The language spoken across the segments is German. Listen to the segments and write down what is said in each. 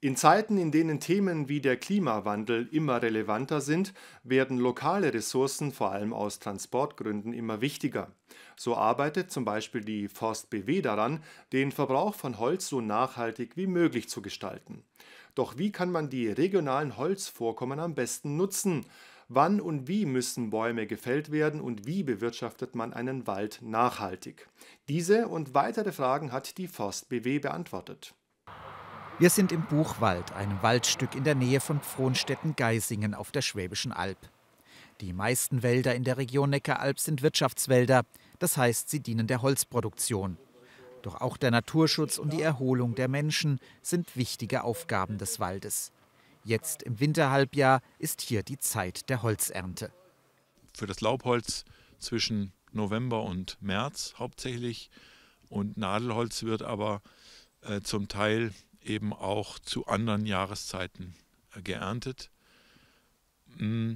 In Zeiten, in denen Themen wie der Klimawandel immer relevanter sind, werden lokale Ressourcen vor allem aus Transportgründen immer wichtiger. So arbeitet zum Beispiel die Forst BW daran, den Verbrauch von Holz so nachhaltig wie möglich zu gestalten. Doch wie kann man die regionalen Holzvorkommen am besten nutzen? Wann und wie müssen Bäume gefällt werden und wie bewirtschaftet man einen Wald nachhaltig? Diese und weitere Fragen hat die Forst BW beantwortet. Wir sind im Buchwald, einem Waldstück in der Nähe von Frohnstetten-Geisingen auf der Schwäbischen Alb. Die meisten Wälder in der Region Neckaralb sind Wirtschaftswälder, das heißt, sie dienen der Holzproduktion. Doch auch der Naturschutz und die Erholung der Menschen sind wichtige Aufgaben des Waldes. Jetzt im Winterhalbjahr ist hier die Zeit der Holzernte. Für das Laubholz zwischen November und März hauptsächlich und Nadelholz wird aber äh, zum Teil eben auch zu anderen Jahreszeiten äh, geerntet. Mm,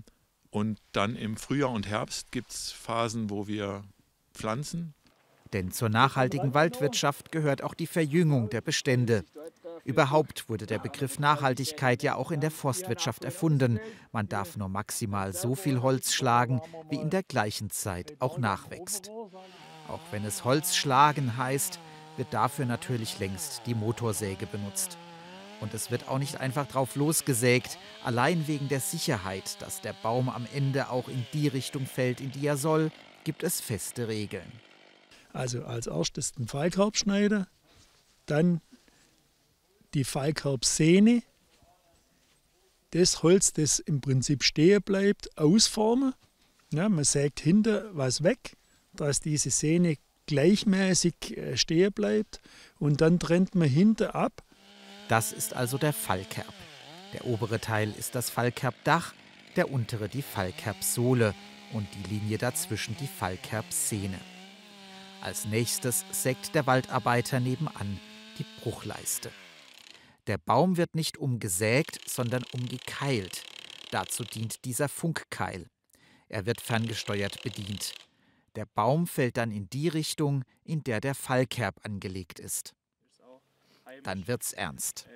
und dann im Frühjahr und Herbst gibt es Phasen, wo wir pflanzen. Denn zur nachhaltigen Waldwirtschaft gehört auch die Verjüngung der Bestände. Überhaupt wurde der Begriff Nachhaltigkeit ja auch in der Forstwirtschaft erfunden. Man darf nur maximal so viel Holz schlagen, wie in der gleichen Zeit auch nachwächst. Auch wenn es Holz schlagen heißt, wird dafür natürlich längst die Motorsäge benutzt. Und es wird auch nicht einfach drauf losgesägt, allein wegen der Sicherheit, dass der Baum am Ende auch in die Richtung fällt, in die er soll, gibt es feste Regeln. Also als erstes den Fallkorb schneiden, dann die Fallkorbsehne, das Holz, das im Prinzip stehen bleibt, ausformen. Ja, man sägt hinter was weg, dass diese Sehne gleichmäßig äh, stehen bleibt und dann trennt man hinten ab. Das ist also der Fallkerb. Der obere Teil ist das Fallkerbdach, der untere die Fallkerbsohle und die Linie dazwischen die Fallkerbsehne. Als nächstes sägt der Waldarbeiter nebenan die Bruchleiste. Der Baum wird nicht umgesägt, sondern umgekeilt. Dazu dient dieser Funkkeil. Er wird ferngesteuert bedient. Der Baum fällt dann in die Richtung, in der der Fallkerb angelegt ist. Dann wird's ernst.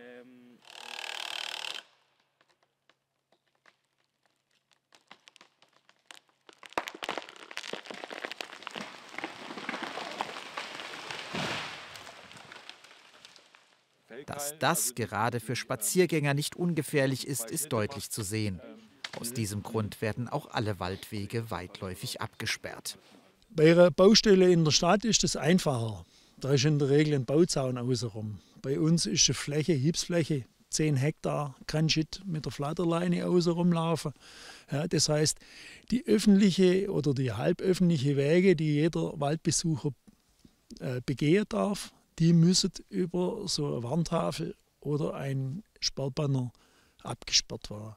Dass das gerade für Spaziergänger nicht ungefährlich ist, ist deutlich zu sehen. Aus diesem Grund werden auch alle Waldwege weitläufig abgesperrt. Bei einer Baustelle in der Stadt ist das einfacher. Da ist in der Regel ein Bauzaun außenrum. Bei uns ist eine Fläche, Hilfsfläche, 10 Hektar, kann ich mit der Flatterleine außenrum laufen. Ja, das heißt, die öffentliche oder die halböffentliche Wege, die jeder Waldbesucher äh, begehen darf, die müssen über so eine Wandtafel oder ein Sperrbanner abgesperrt werden.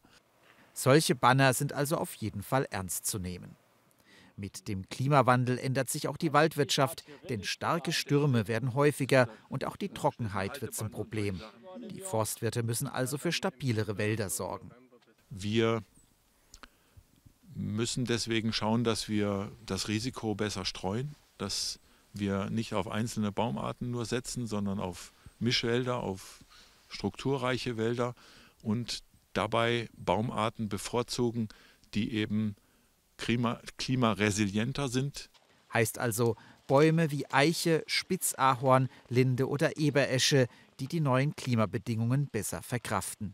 Solche Banner sind also auf jeden Fall ernst zu nehmen. Mit dem Klimawandel ändert sich auch die Waldwirtschaft, denn starke Stürme werden häufiger und auch die Trockenheit wird zum Problem. Die Forstwirte müssen also für stabilere Wälder sorgen. Wir müssen deswegen schauen, dass wir das Risiko besser streuen, dass wir nicht auf einzelne Baumarten nur setzen, sondern auf Mischwälder, auf strukturreiche Wälder und dabei Baumarten bevorzugen, die eben klima klimaresilienter sind. Heißt also Bäume wie Eiche, Spitzahorn, Linde oder Eberesche, die die neuen Klimabedingungen besser verkraften.